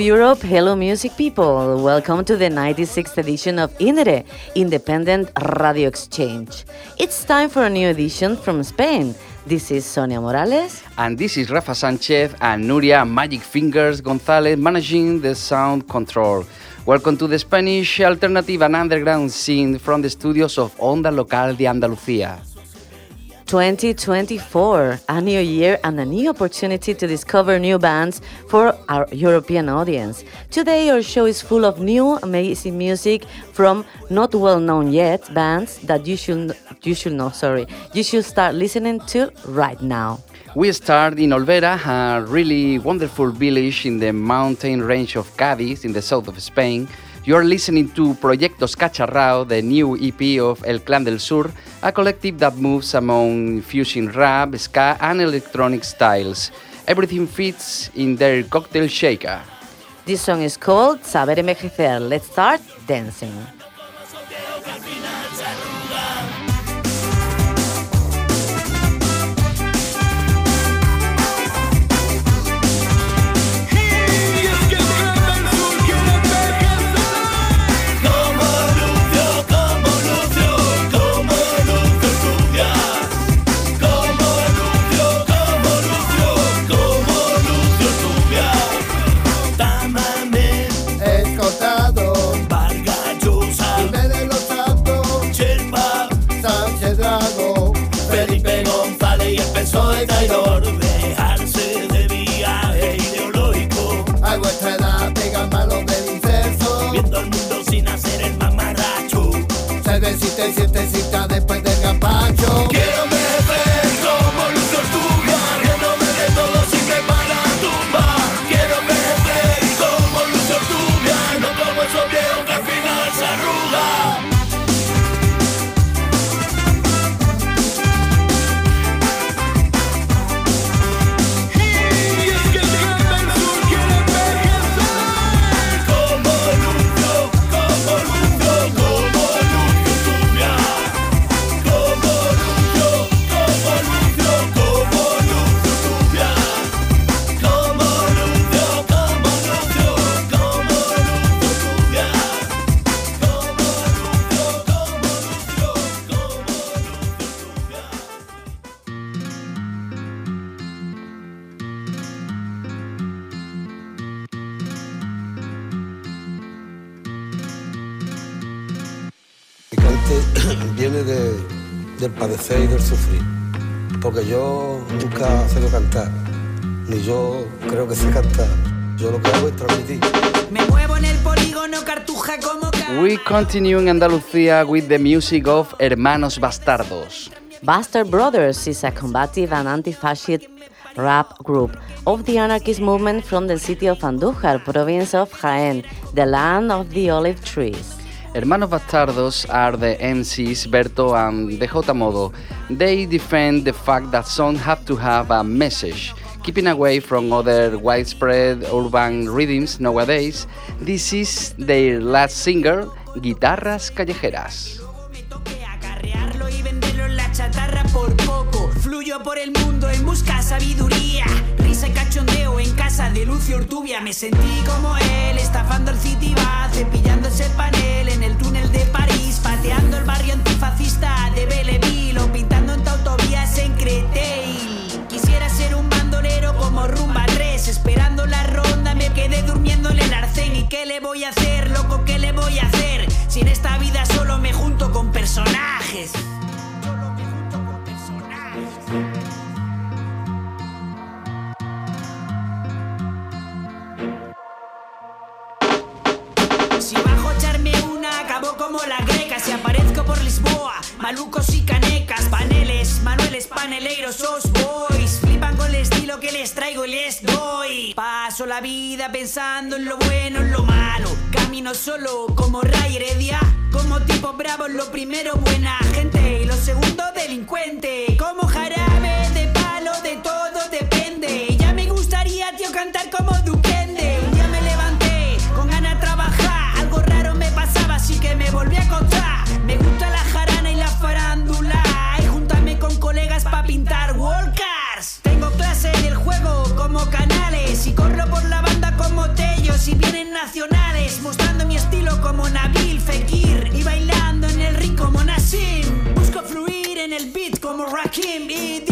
Europe, hello music people. Welcome to the 96th edition of INDIERE, Independent Radio Exchange. It's time for a new edition from Spain. This is Sonia Morales. And this is Rafa Sanchez and Nuria Magic Fingers Gonzalez managing the sound control. Welcome to the Spanish alternative and underground scene from the studios of Onda Local de Andalucía. 2024, a new year and a new opportunity to discover new bands for our European audience. Today, our show is full of new, amazing music from not well known yet bands that you should, you should know, sorry, you should start listening to right now. We start in Olvera, a really wonderful village in the mountain range of Cádiz in the south of Spain. You are listening to Proyectos Cacharrao, the new EP of El Clan del Sur, a collective that moves among fusion rap, ska, and electronic styles. Everything fits in their cocktail shaker. This song is called Saber Envejecer. Let's start dancing. Padecer y del sufrir. Porque yo nunca sé cantar, ni yo creo que sé cantar. Yo lo que hago es transmitir. Me muevo en el polígono cartuja como We continue in Andalucía with the music of Hermanos Bastardos. Bastard Brothers is a combative and anti-fascist rap group of the anarchist movement from the city of Andújar, province of Jaén, the land of the olive trees. Hermanos Bastardos are the MCs Berto and the J Modo. They defend the fact that songs have to have a message. Keeping away from other widespread urban rhythms nowadays, this is their last single, Guitarras Callejeras. De Lucio Ortubia me sentí como él, estafando el City va, cepillando ese panel en el túnel de París, pateando el barrio antifascista de Belleville o pintando en autovías en Creteil. Quisiera ser un bandolero como Rumba 3, esperando la ronda me quedé durmiendo en el arcén. ¿Y qué le voy a hacer, loco? ¿Qué le voy a hacer? Si en esta vida solo me junto con personajes. como la greca si aparezco por Lisboa. Malucos y canecas, paneles, manueles, paneleiros, os boys. Flipan con el estilo que les traigo y les doy. Paso la vida pensando en lo bueno, en lo malo. Camino solo como Ray Heredia. Como tipo bravo, lo primero buena gente y lo segundo delincuente. Como jarabe como Nabil Fekir. Y bailando en el ring como Nassim. Busco fluir en el beat como Rakim. Y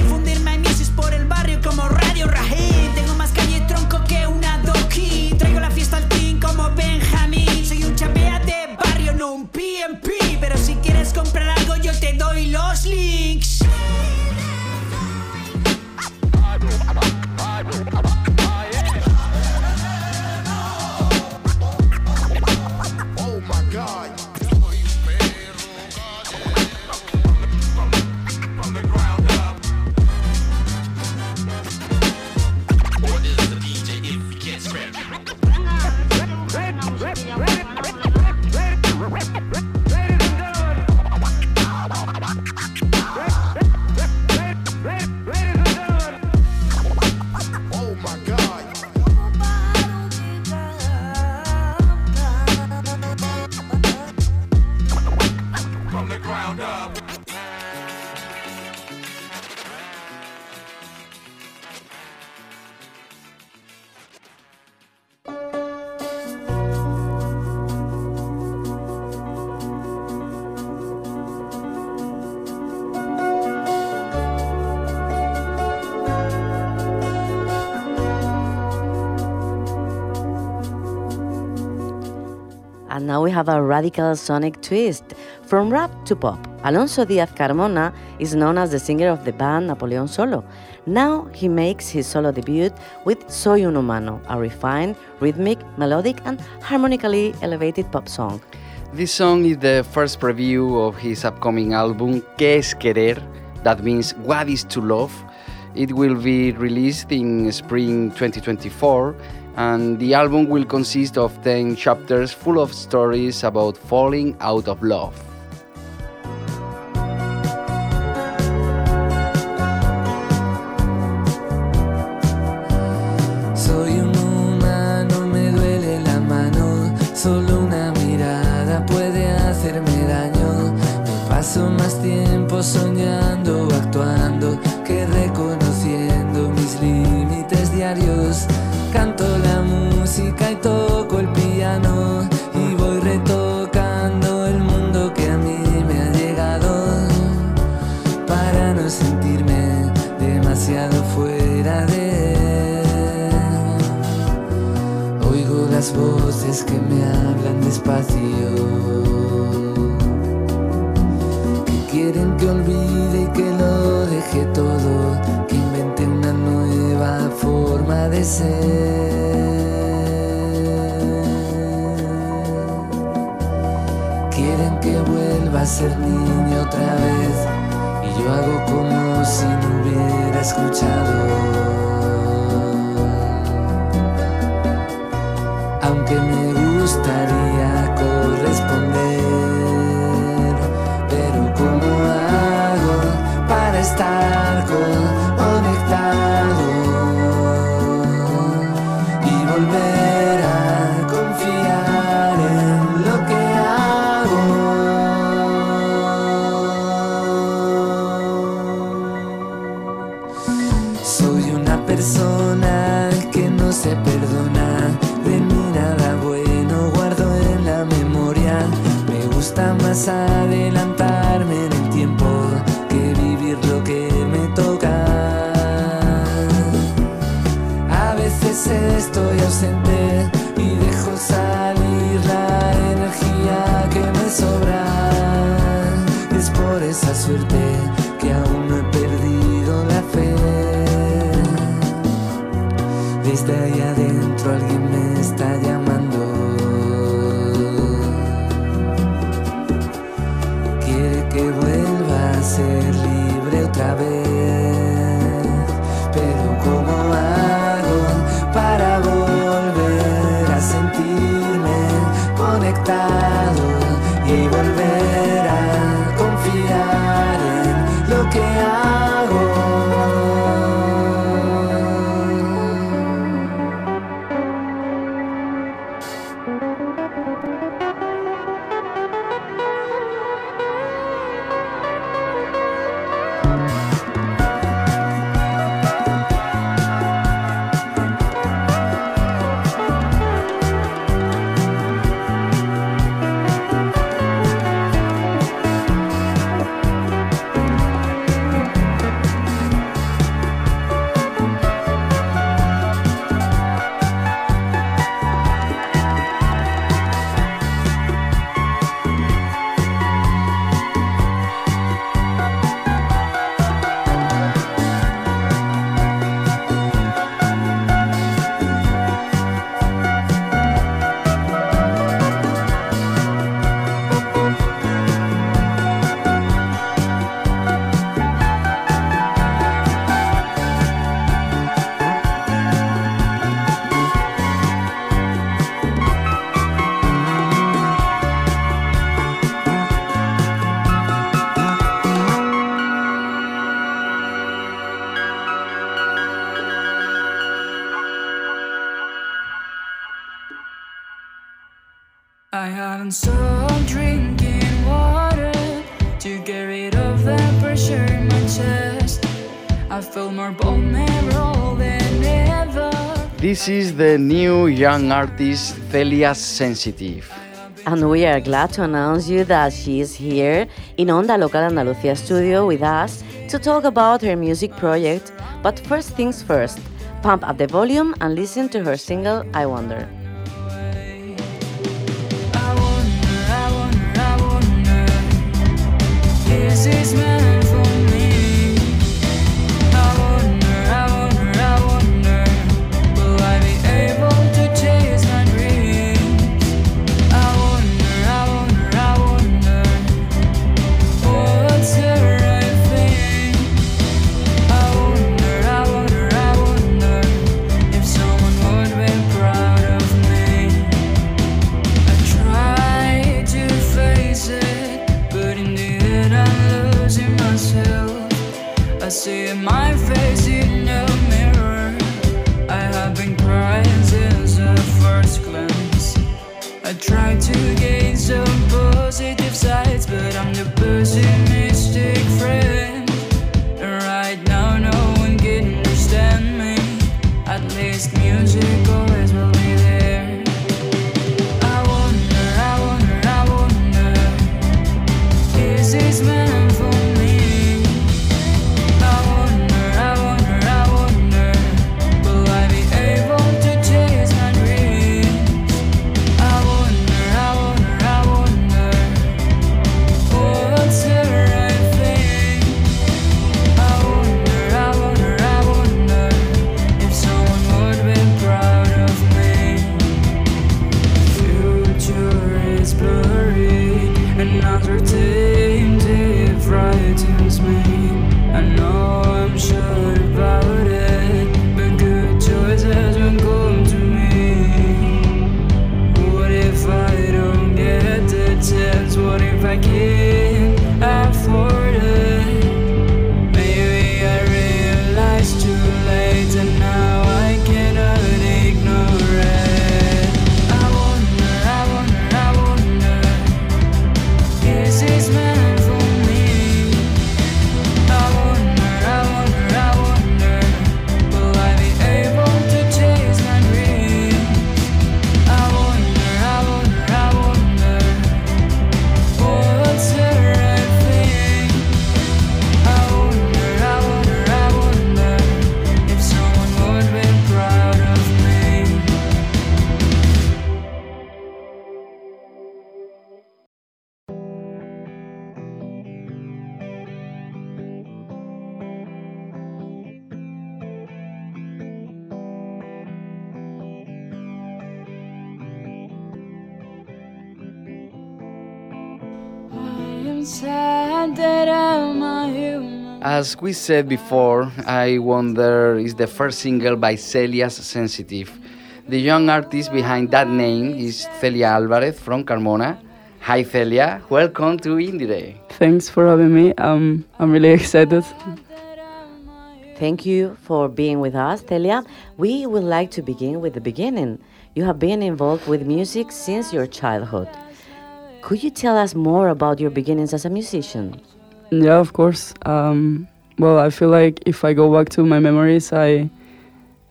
we have a radical sonic twist from rap to pop. Alonso Diaz Carmona is known as the singer of the band Napoleon Solo. Now he makes his solo debut with Soy un humano, a refined, rhythmic, melodic, and harmonically elevated pop song. This song is the first preview of his upcoming album, ¿Qué es querer? That means What is to Love. It will be released in spring 2024, and the album will consist of 10 chapters full of stories about falling out of love. Las voces que me hablan despacio, que quieren que olvide y que lo deje todo, que invente una nueva forma de ser. Quieren que vuelva a ser niño otra vez y yo hago como si no hubiera escuchado. side. This is the new young artist Celia Sensitive. And we are glad to announce you that she is here in Onda Local Andalucía studio with us to talk about her music project. But first things first, pump up the volume and listen to her single I Wonder. I wonder. As we said before, I Wonder is the first single by Celia's Sensitive. The young artist behind that name is Celia Alvarez from Carmona. Hi Celia, welcome to IndieRE. Thanks for having me. Um, I'm really excited. Thank you for being with us, Celia. We would like to begin with the beginning. You have been involved with music since your childhood. Could you tell us more about your beginnings as a musician? Yeah, of course. Um, well, I feel like if I go back to my memories, I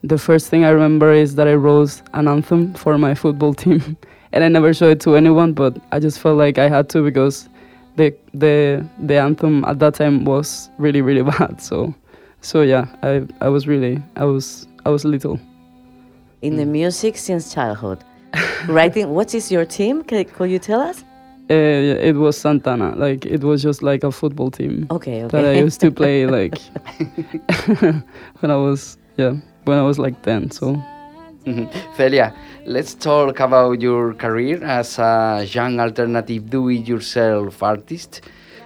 the first thing I remember is that I wrote an anthem for my football team, and I never showed it to anyone. But I just felt like I had to because the the the anthem at that time was really really bad. So so yeah, I I was really I was I was little. In the music since childhood. Writing, what is your team? Can, could you tell us? Uh, it was Santana. Like it was just like a football team Okay, that I used to play like when I was yeah when I was like ten. So Mhm. Celia, let's talk about your career as a young alternative do-it-yourself artist.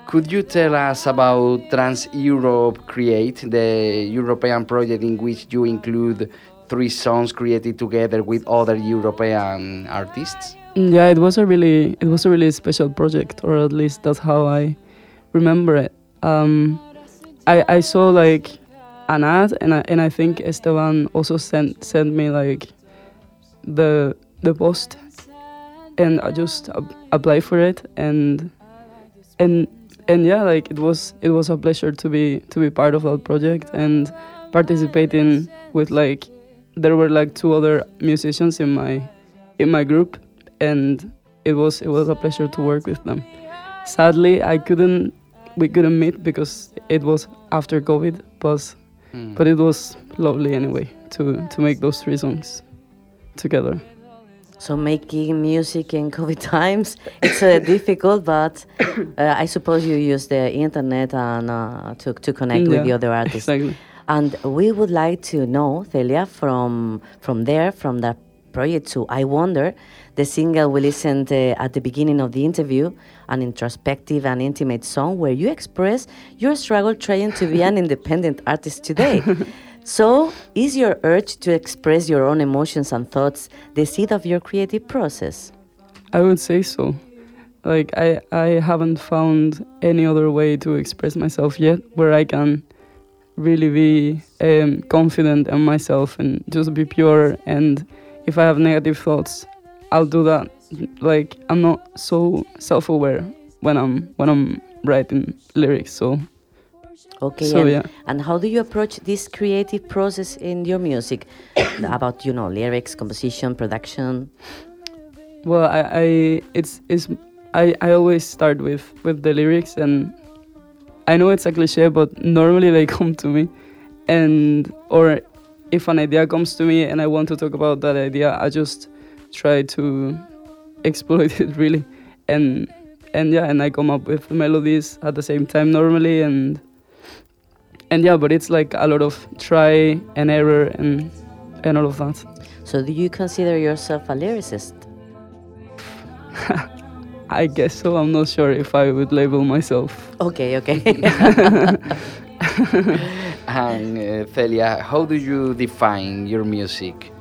Could you tell us about Trans Europe Create, the European project in which you include three songs created together with other European artists? Yeah, it was a really it was a really special project, or at least that's how I remember it. Um, I I saw like an ad, and I, and I think Esteban also sent sent me like the the post, and I just ap- applied for it, and and and yeah, like it was it was a pleasure to be to be part of that project and participating with like there were like two other musicians in my in my group and it was it was a pleasure to work with them sadly i couldn't we couldn't meet because it was after covid but Hmm. but it was lovely anyway to to make those three songs together So making music in COVID times, it's uh, difficult, but uh, I suppose you use the internet and uh, to to connect with the other artists. exactly. And we would like to know, Celia, from from there, from that project to I Wonder, the single we listened uh, at the beginning of the interview, an introspective and intimate song where you express your struggle trying to be an independent artist today. So, is your urge to express your own emotions and thoughts the seed of your creative process? i would say so like i i haven't found any other way to express myself yet where i can really be um, confident in myself and just be pure and if i have negative thoughts i'll do that like i'm not so self-aware when i'm when i'm writing lyrics so Okay, So, and, yeah. and how do you approach this creative process in your music? About you know lyrics, composition, production. well i, I it's it's I, I always start with with the lyrics and i know it's a cliche but normally they come to me and or if an idea comes to me and i want to talk about that idea i just try to exploit it really and and yeah and i come up with melodies at the same time normally and and yeah but it's like a lot of try and error and and all of that So, do you consider yourself a lyricist? i guess so i'm not sure if i would label myself Okay, okay. And uh, Celia, how do you define your music?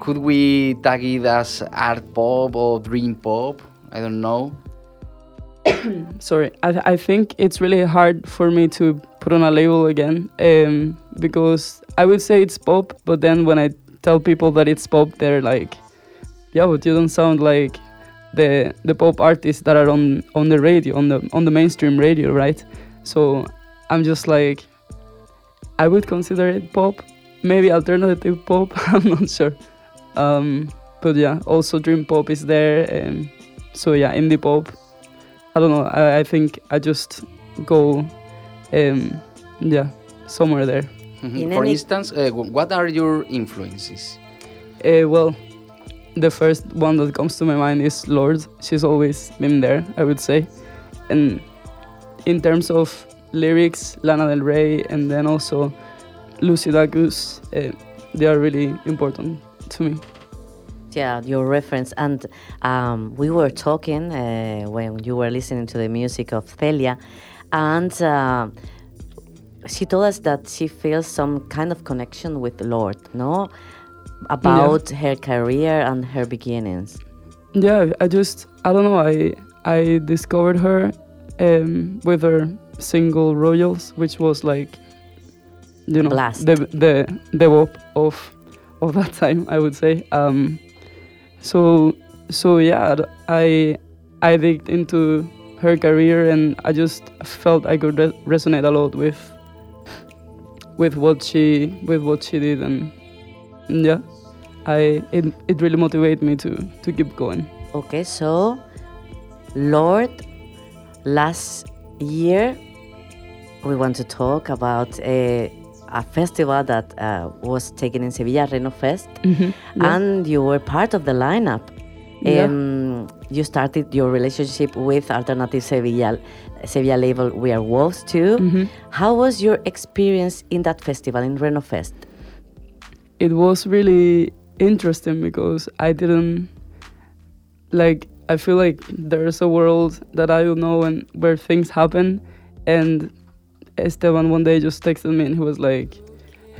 Could we tag it as art pop or dream pop? I don't know. sorry I, I think it's really hard for me to put on a label again um, because i would say it's pop but then when i tell people that it's pop they're like yeah but you don't sound like the the pop artists that are on on the radio on the on the mainstream radio right so i'm just like i would consider it pop maybe alternative pop i'm not sure um, but yeah also dream pop is there And so yeah indie pop I don't know. I, I think I just go, um, yeah, somewhere there. Mhm. In For any- instance, uh, what are your influences? Uh, well, the first one that comes to my mind is Lorde. She's always been there, I would say. And in terms of lyrics, Lana Del Rey, and then also Lucy Dacus, uh, they are really important to me. Yeah, your reference. And um, we were talking uh, when you were listening to the music of Celia, and uh, she told us that she feels some kind of connection with the Lorde, no? About her career and her beginnings. Yeah, I just I don't know. I I discovered her um, with her single Royals, which was like you know Blast. the the the pop of of that time. I would say. Um, so so yeah, I I digged into her career and I just felt I could re- resonate a lot with with what she with what she did and yeah I it, it really motivated me to to keep going. Okay, so Lorde, last year we want to talk about a, a festival that uh, was taken in Sevilla, Reno Fest, Yeah. and you were part of the lineup. Yeah. Um, you started your relationship with Alternative Sevilla, Sevilla label We Are Wolves too. Mm-hmm. How was your experience in that festival in Reno Fest? It was really interesting because I didn't like I feel like there's a world that I don't know and where things happen and Esteban one day just texted me and he was like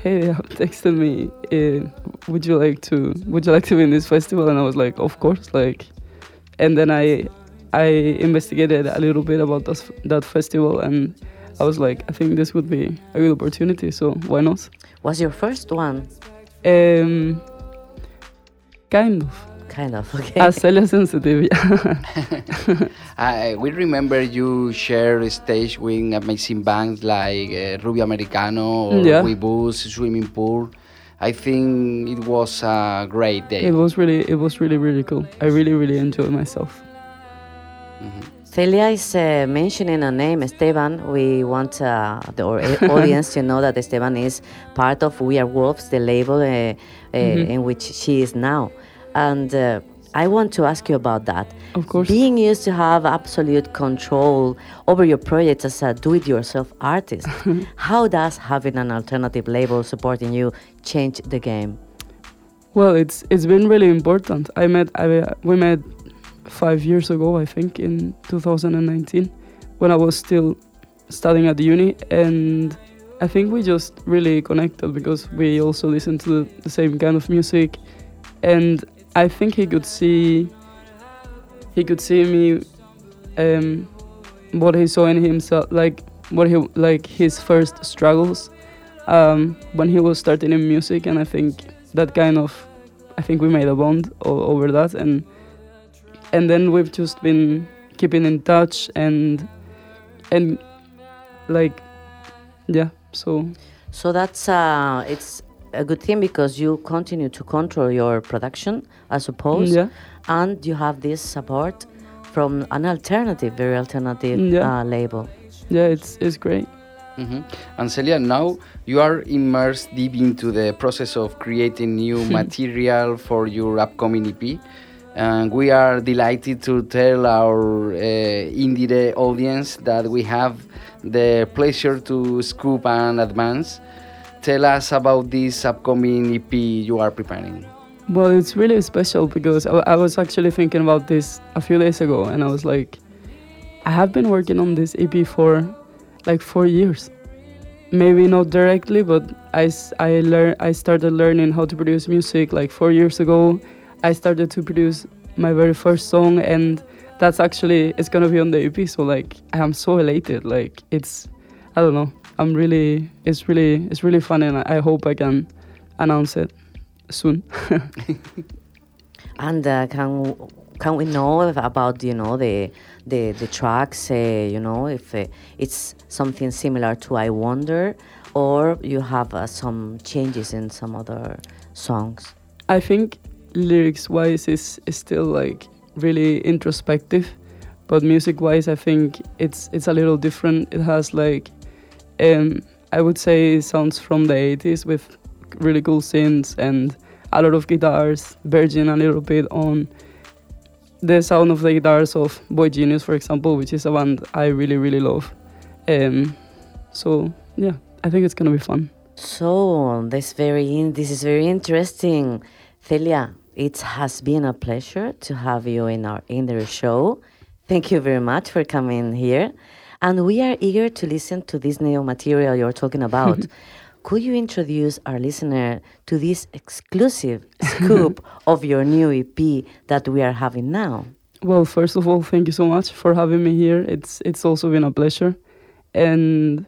hey texted me uh, would you like to would you like to be in this festival? And I was like of course like and then I I investigated a little bit about this, that festival and I was like I think this would be a good opportunity so why not? Was your first one? um kind of Kind of, okay. as Celia sensitive yeah. I, we remember you share a stage with amazing bands like uh, Rubio Americano or Yeah. We Boost, Swimming Pool. I think it was a great day. It was really, it was really, really cool. I really, really enjoyed myself. Celia is uh, mentioning a name, Esteban. We want uh, the or- audience to know that Esteban is part of We Are Wolves, the label uh, uh, Mhm. in which she is now. And uh, I want to ask you about that. Of course. Being used to have absolute control over your projects as a do it yourself artist, how does having an alternative label supporting you change the game? Well, it's it's been really important. I met, I, we met five years ago, I think, in 2019, when I was still studying at the uni, and I think we just really connected because we also listened to the, the same kind of music, and I think he could see, he could see me, um, what he saw in himself, like what he like his first struggles, um, when he was starting in music, and I think that kind of I think we made a bond over that, and and then we've just been keeping in touch and and like yeah. So So that's uh, it's a good thing because you continue to control your production, I suppose, Yeah. and you have this support from an alternative, very alternative Yeah. uh, label. yeah, it's it's great. Mhm. And Celia, now you are immersed deep into the process of creating new material for your upcoming EP. And we are delighted to tell our uh, indie audience that we have the pleasure to scoop and advance. Tell us about this upcoming EP you are preparing. Well, it's really special because I, I was actually thinking about this a few days ago, and I was like, I have been working on this EP for like four years. Maybe not directly, but I, I, learn, I started learning how to produce music like four years ago. I started to produce my very first song, and that's actually it's gonna be on the EP. So like, I am so elated. Like it's, I don't know. I'm really, it's really, it's really fun, and I hope I can announce it soon. And uh, can can we know if- about you know the the the tracks? Uh, you know if uh, it's something similar to I Wonder, or you have uh, some changes in some other songs. I think lyrics wise is, is still like really introspective, but music wise I think it's it's a little different. It has like um I would say sounds from the 80s with really cool synths and a lot of guitars, verging a little bit on the sound of the guitars of boygenius, for example, which is a band I really really love. Um, so yeah, I think it's gonna be fun. So this very this is very interesting, Celia. It has been a pleasure to have you in our in the show. Thank you very much for coming here. And we are eager to listen to this new material you're talking about. Could you introduce our listener to this exclusive scoop of your new EP that we are having now? Well, first of all, thank you so much for having me here. It's it's also been a pleasure, and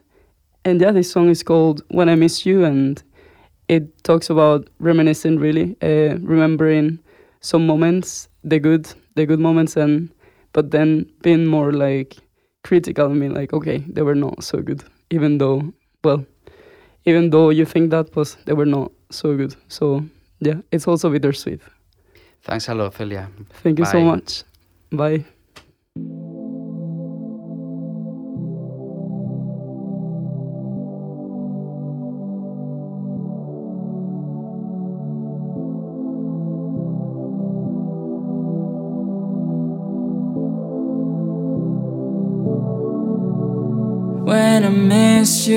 and yeah, this song is called "When I Miss You," and it talks about reminiscing, really, uh, remembering some moments, the good, the good moments, and but then being more like critical. I mean, like, okay, they were not so good, even though, well, even though you think that, was, they were not so good. So yeah, it's also bittersweet. Thanks a lot, Celia. Thank you so much. Bye.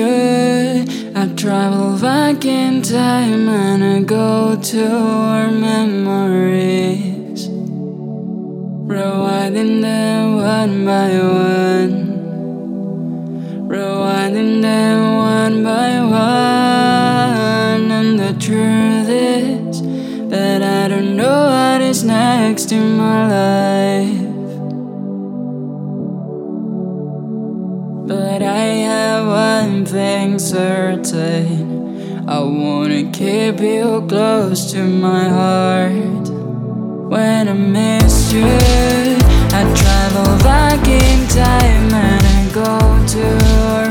I travel back in time and I go to our memories, rewinding them one by one, rewinding them one by one. And the truth is that I don't know what is next in my life. Certain. I wanna keep you close to my heart. When I miss you, I travel back in time and I go to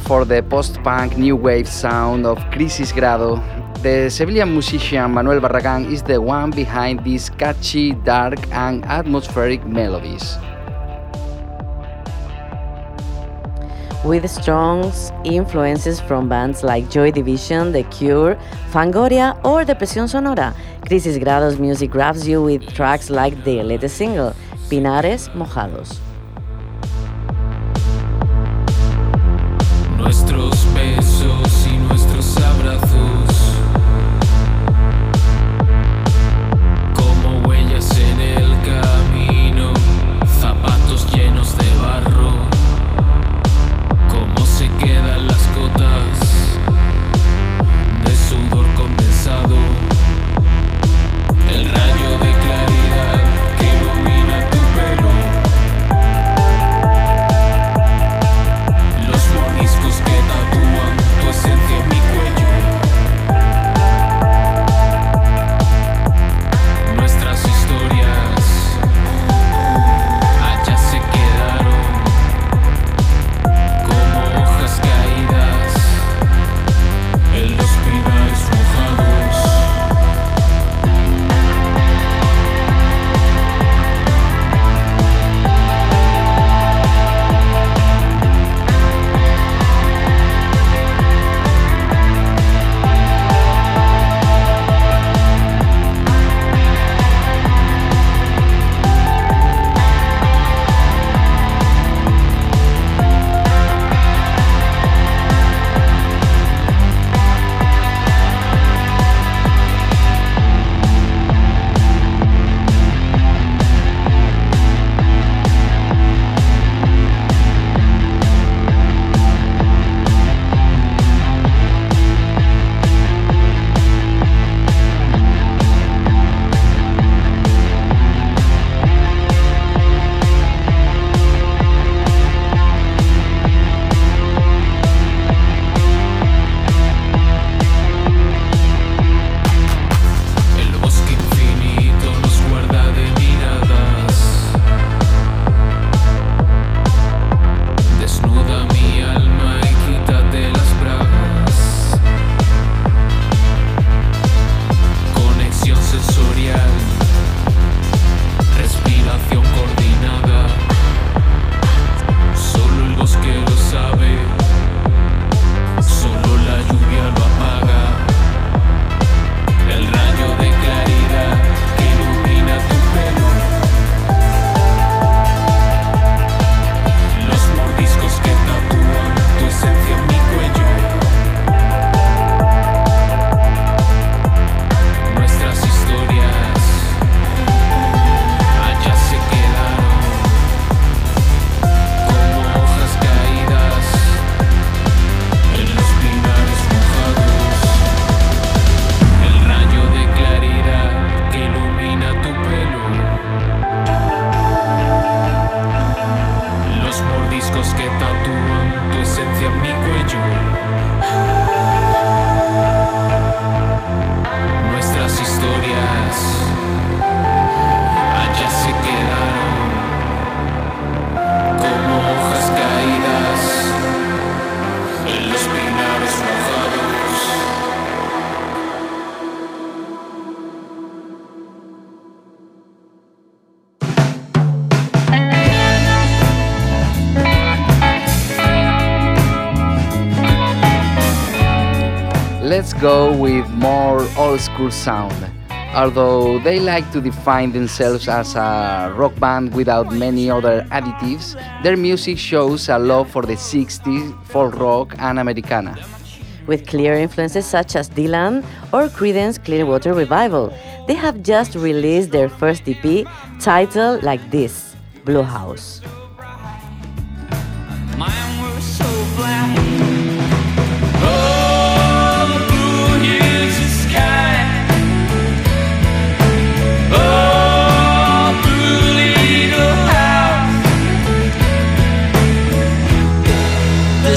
For the post-punk new wave sound of Crisisgrado. The Sevillian musician Manuel Barragan is the one behind these catchy, dark, and atmospheric melodies. with strong influences from bands like Joy Division, The Cure, Fangoria, or Depresión Sonora. Crisisgrado's music grabs you with tracks like the latest single, Pinares Mojados. Let's go with more old school sound. Although they like to define themselves as a rock band without many other additives, their music shows a love for the 60s, folk rock, and Americana. with clear influences such as Dylan or Creedence Clearwater Revival. They have just released their first EP titled like this Blue House.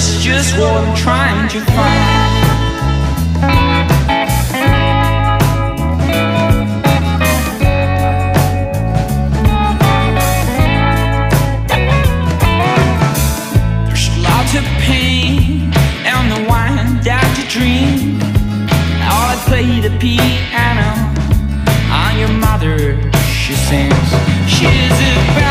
It's just what I'm trying to find. dream. All I play the piano on your mother, she sings. She's a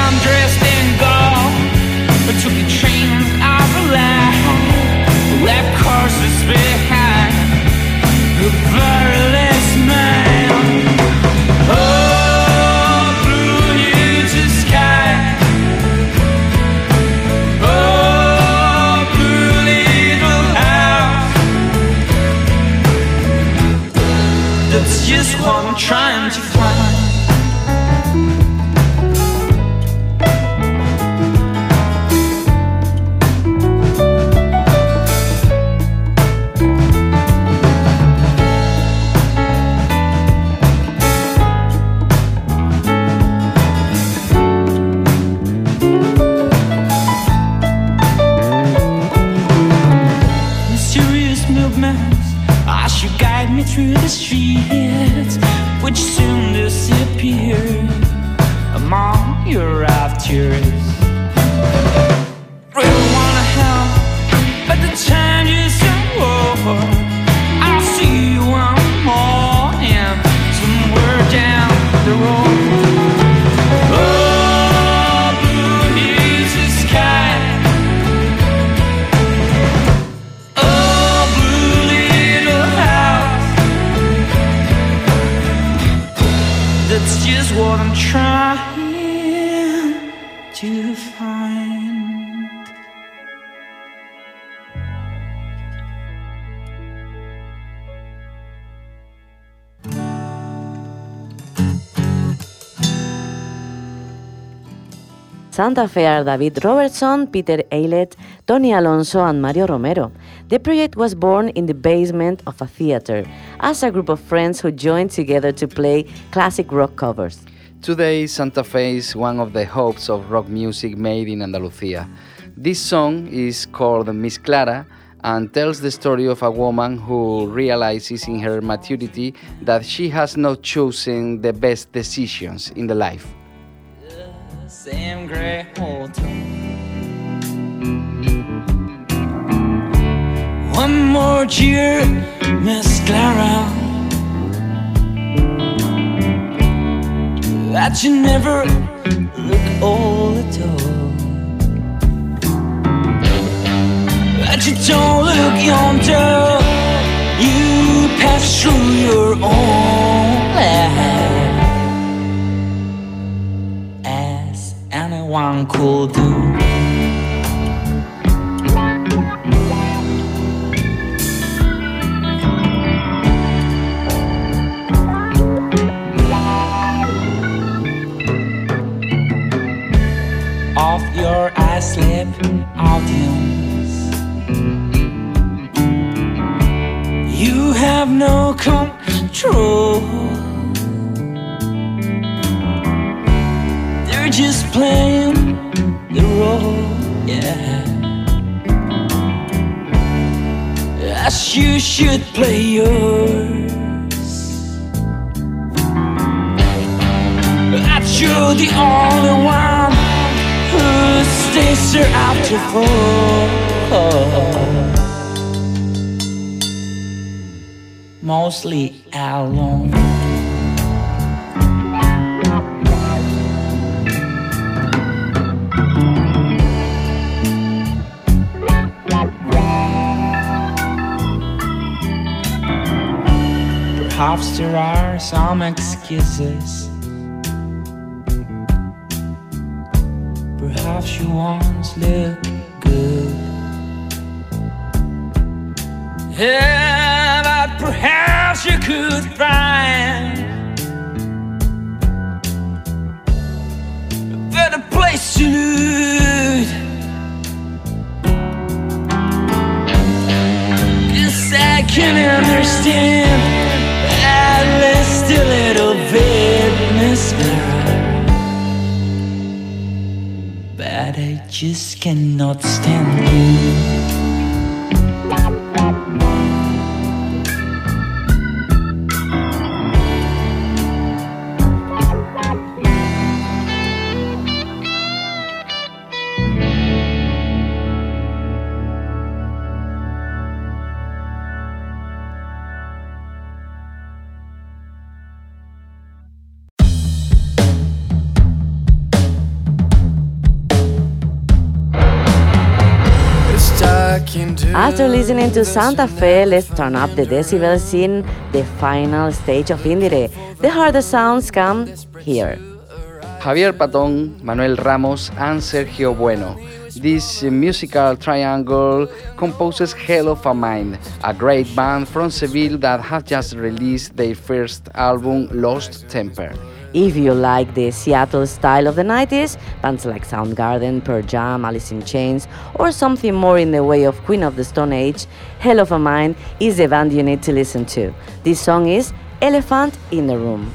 lots of pain through the streets, which soon disappear among your. Really Santa Fe are David Robertson, Peter Eilert, Tony Alonso, and Mario Romero. The project was born in the basement of a theater as a group of friends who joined together to play classic rock covers. Today, Santa Fe is one of the hopes of rock music made in Andalusia. This song is called Miss Clara and tells the story of a woman who realizes in her maturity that she has not chosen the best decisions in the life. Same gray hotel. One more cheer, Miss Clara. That you never look old at all. That you don't look yonder. You pass through your own anyone could do. Off your eyes slip audience. You have no control. They're just playing You should play yours. That you're the only one who stays there after four. Mostly alone. Perhaps there are some excuses. Perhaps you once looked good. Yeah, but perhaps you could find a better place to. Yes, I can understand just cannot stand you. Listening to Santa Fe, let's turn up the decibels in the final stage of IndieRE. The harder sounds come here. Javier Patón, Manuel Ramos, and Sergio Bueno. This musical triangle composes Hell of a Mind, a great band from Seville that have just released their first album, Lost Temper. If you like the Seattle style of the 90s, bands like Soundgarden, Pearl Jam, Alice in Chains, or something more in the way of Queen of the Stone Age, Hell of a Mind is the band you need to listen to. This song is Elephant in the Room.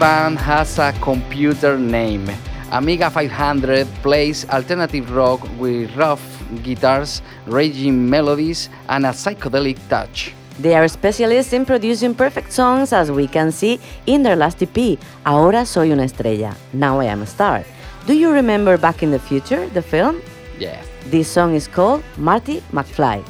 band has a computer name. Amiga 500 plays alternative rock with rough guitars, raging melodies, and a psychedelic touch. They are specialists in producing perfect songs, as we can see in their last EP, Ahora Soy una Estrella, Now I Am a Star. Do you remember Back in the Future, the film? Yeah. This song is called Marty McFly.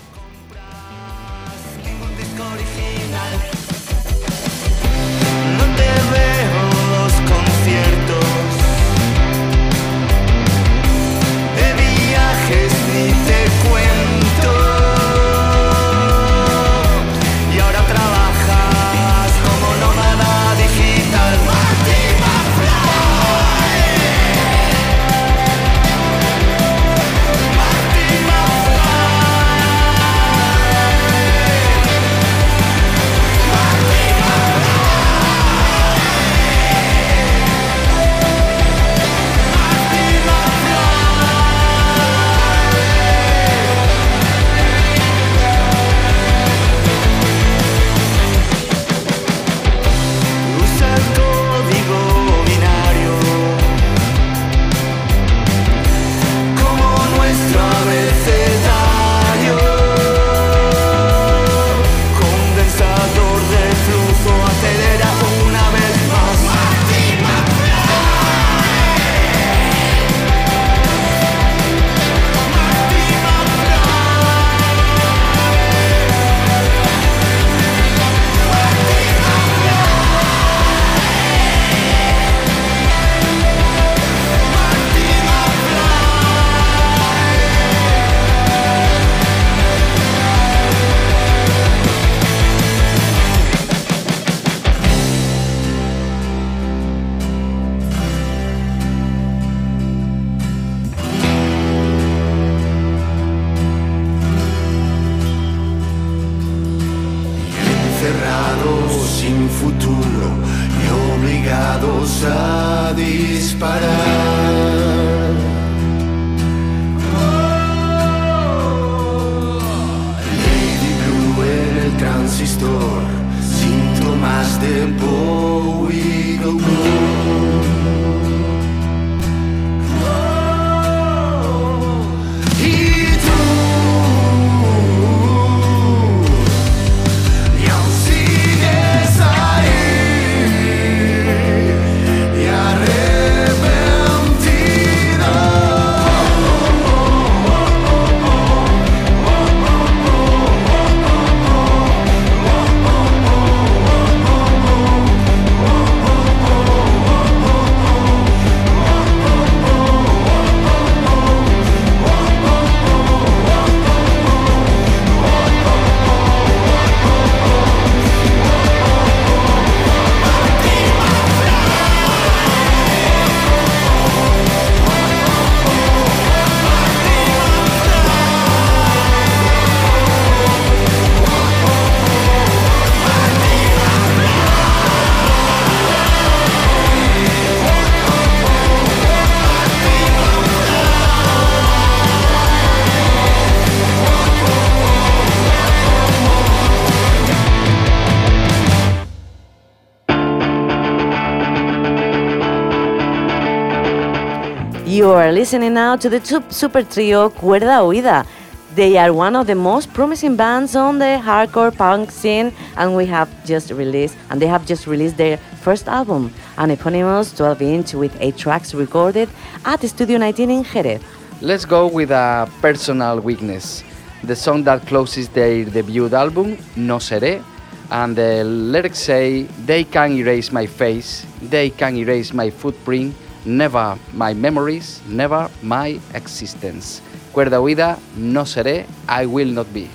Listening now to the super trio Cuerda Huida. They are one of the most promising bands on the hardcore punk scene, and we have just released, and they have just released their first album, an eponymous 12-inch with eight tracks recorded at Studio 19 in Jerez. Let's go with a personal weakness. The song that closes their debut album, No Seré, and the lyrics say, They can erase my face, they can erase my footprint, never my memories, never my existence. Cuerda huida, no seré, I will not be.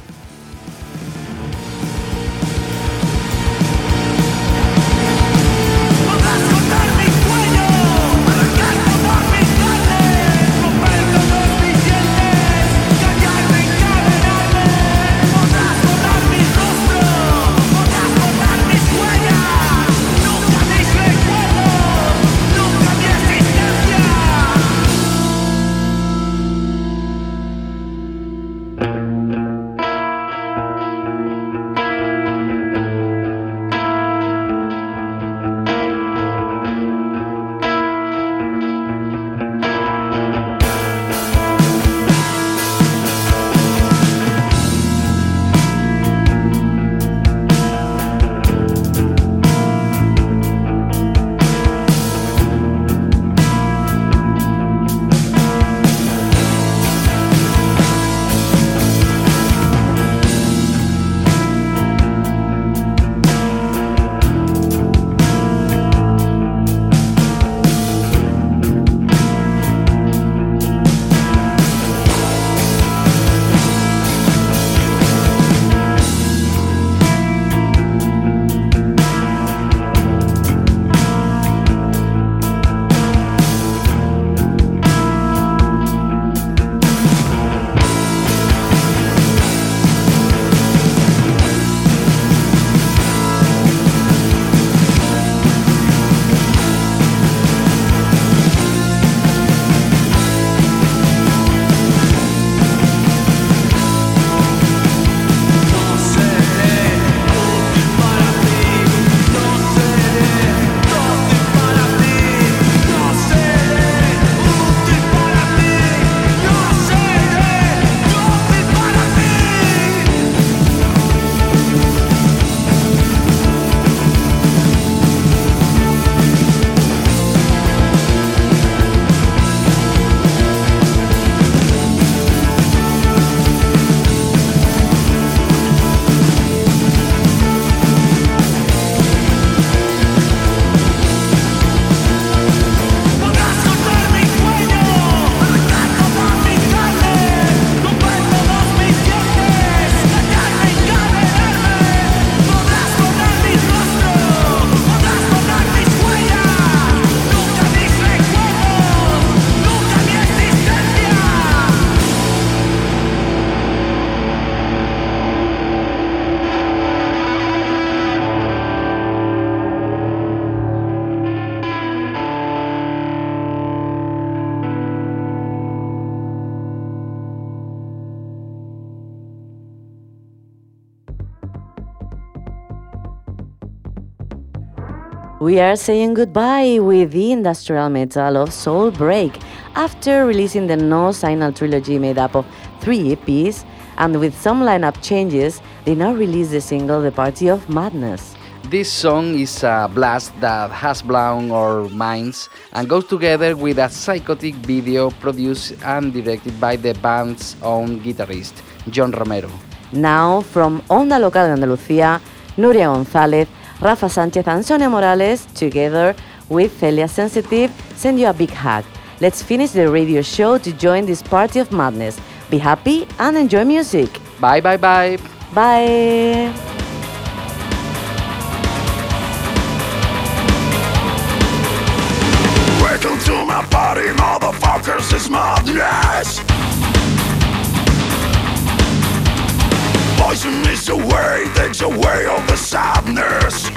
We are saying goodbye with the industrial metal of Soulbreak after releasing the No Signal trilogy made up of three EPs, and with some lineup changes, they now release the single The Party of Madness. This song is a blast that has blown our minds and goes together with a psychotic video produced and directed by the band's own guitarist, John Romero. Now, from Onda Local de Andalucía, Nuria González, Rafa Sánchez, and Sonia Morales, together with Celia Sensitive, send you a big hug. Let's finish the radio show to join this party of madness. Be happy and enjoy music. Bye bye bye. Bye. Welcome to my party, motherfuckers, it's madness poison is away, takes away all the sadness.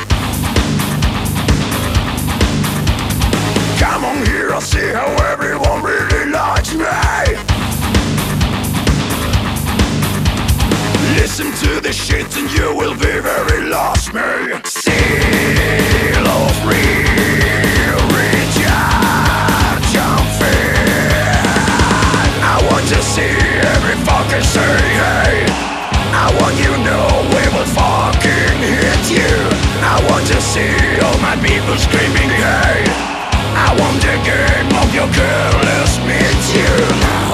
Come on here, I'll see how everyone really likes me. Listen to the shit and you will be very lost, me. Seal of real. to see every fucking thing. Hey. I want you know we will fucking hit you. I want to see all my people screaming I want the game of your careless meet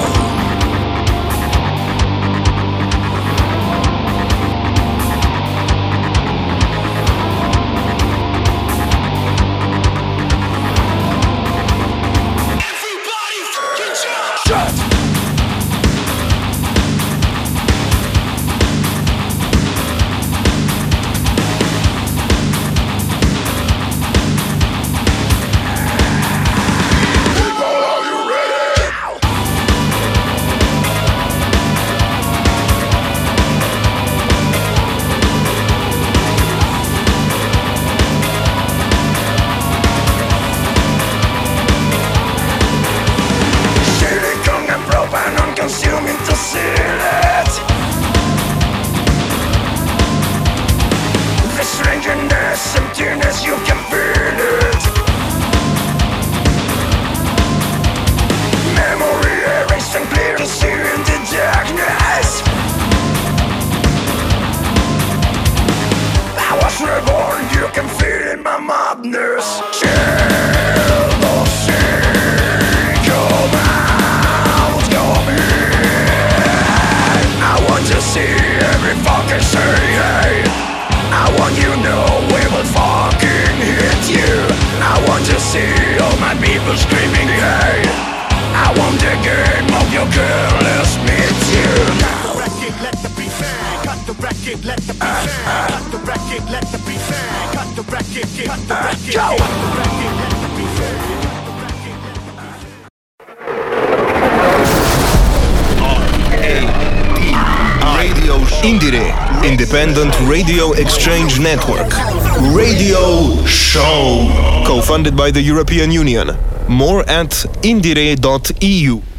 by the European Union. More at indiere.eu.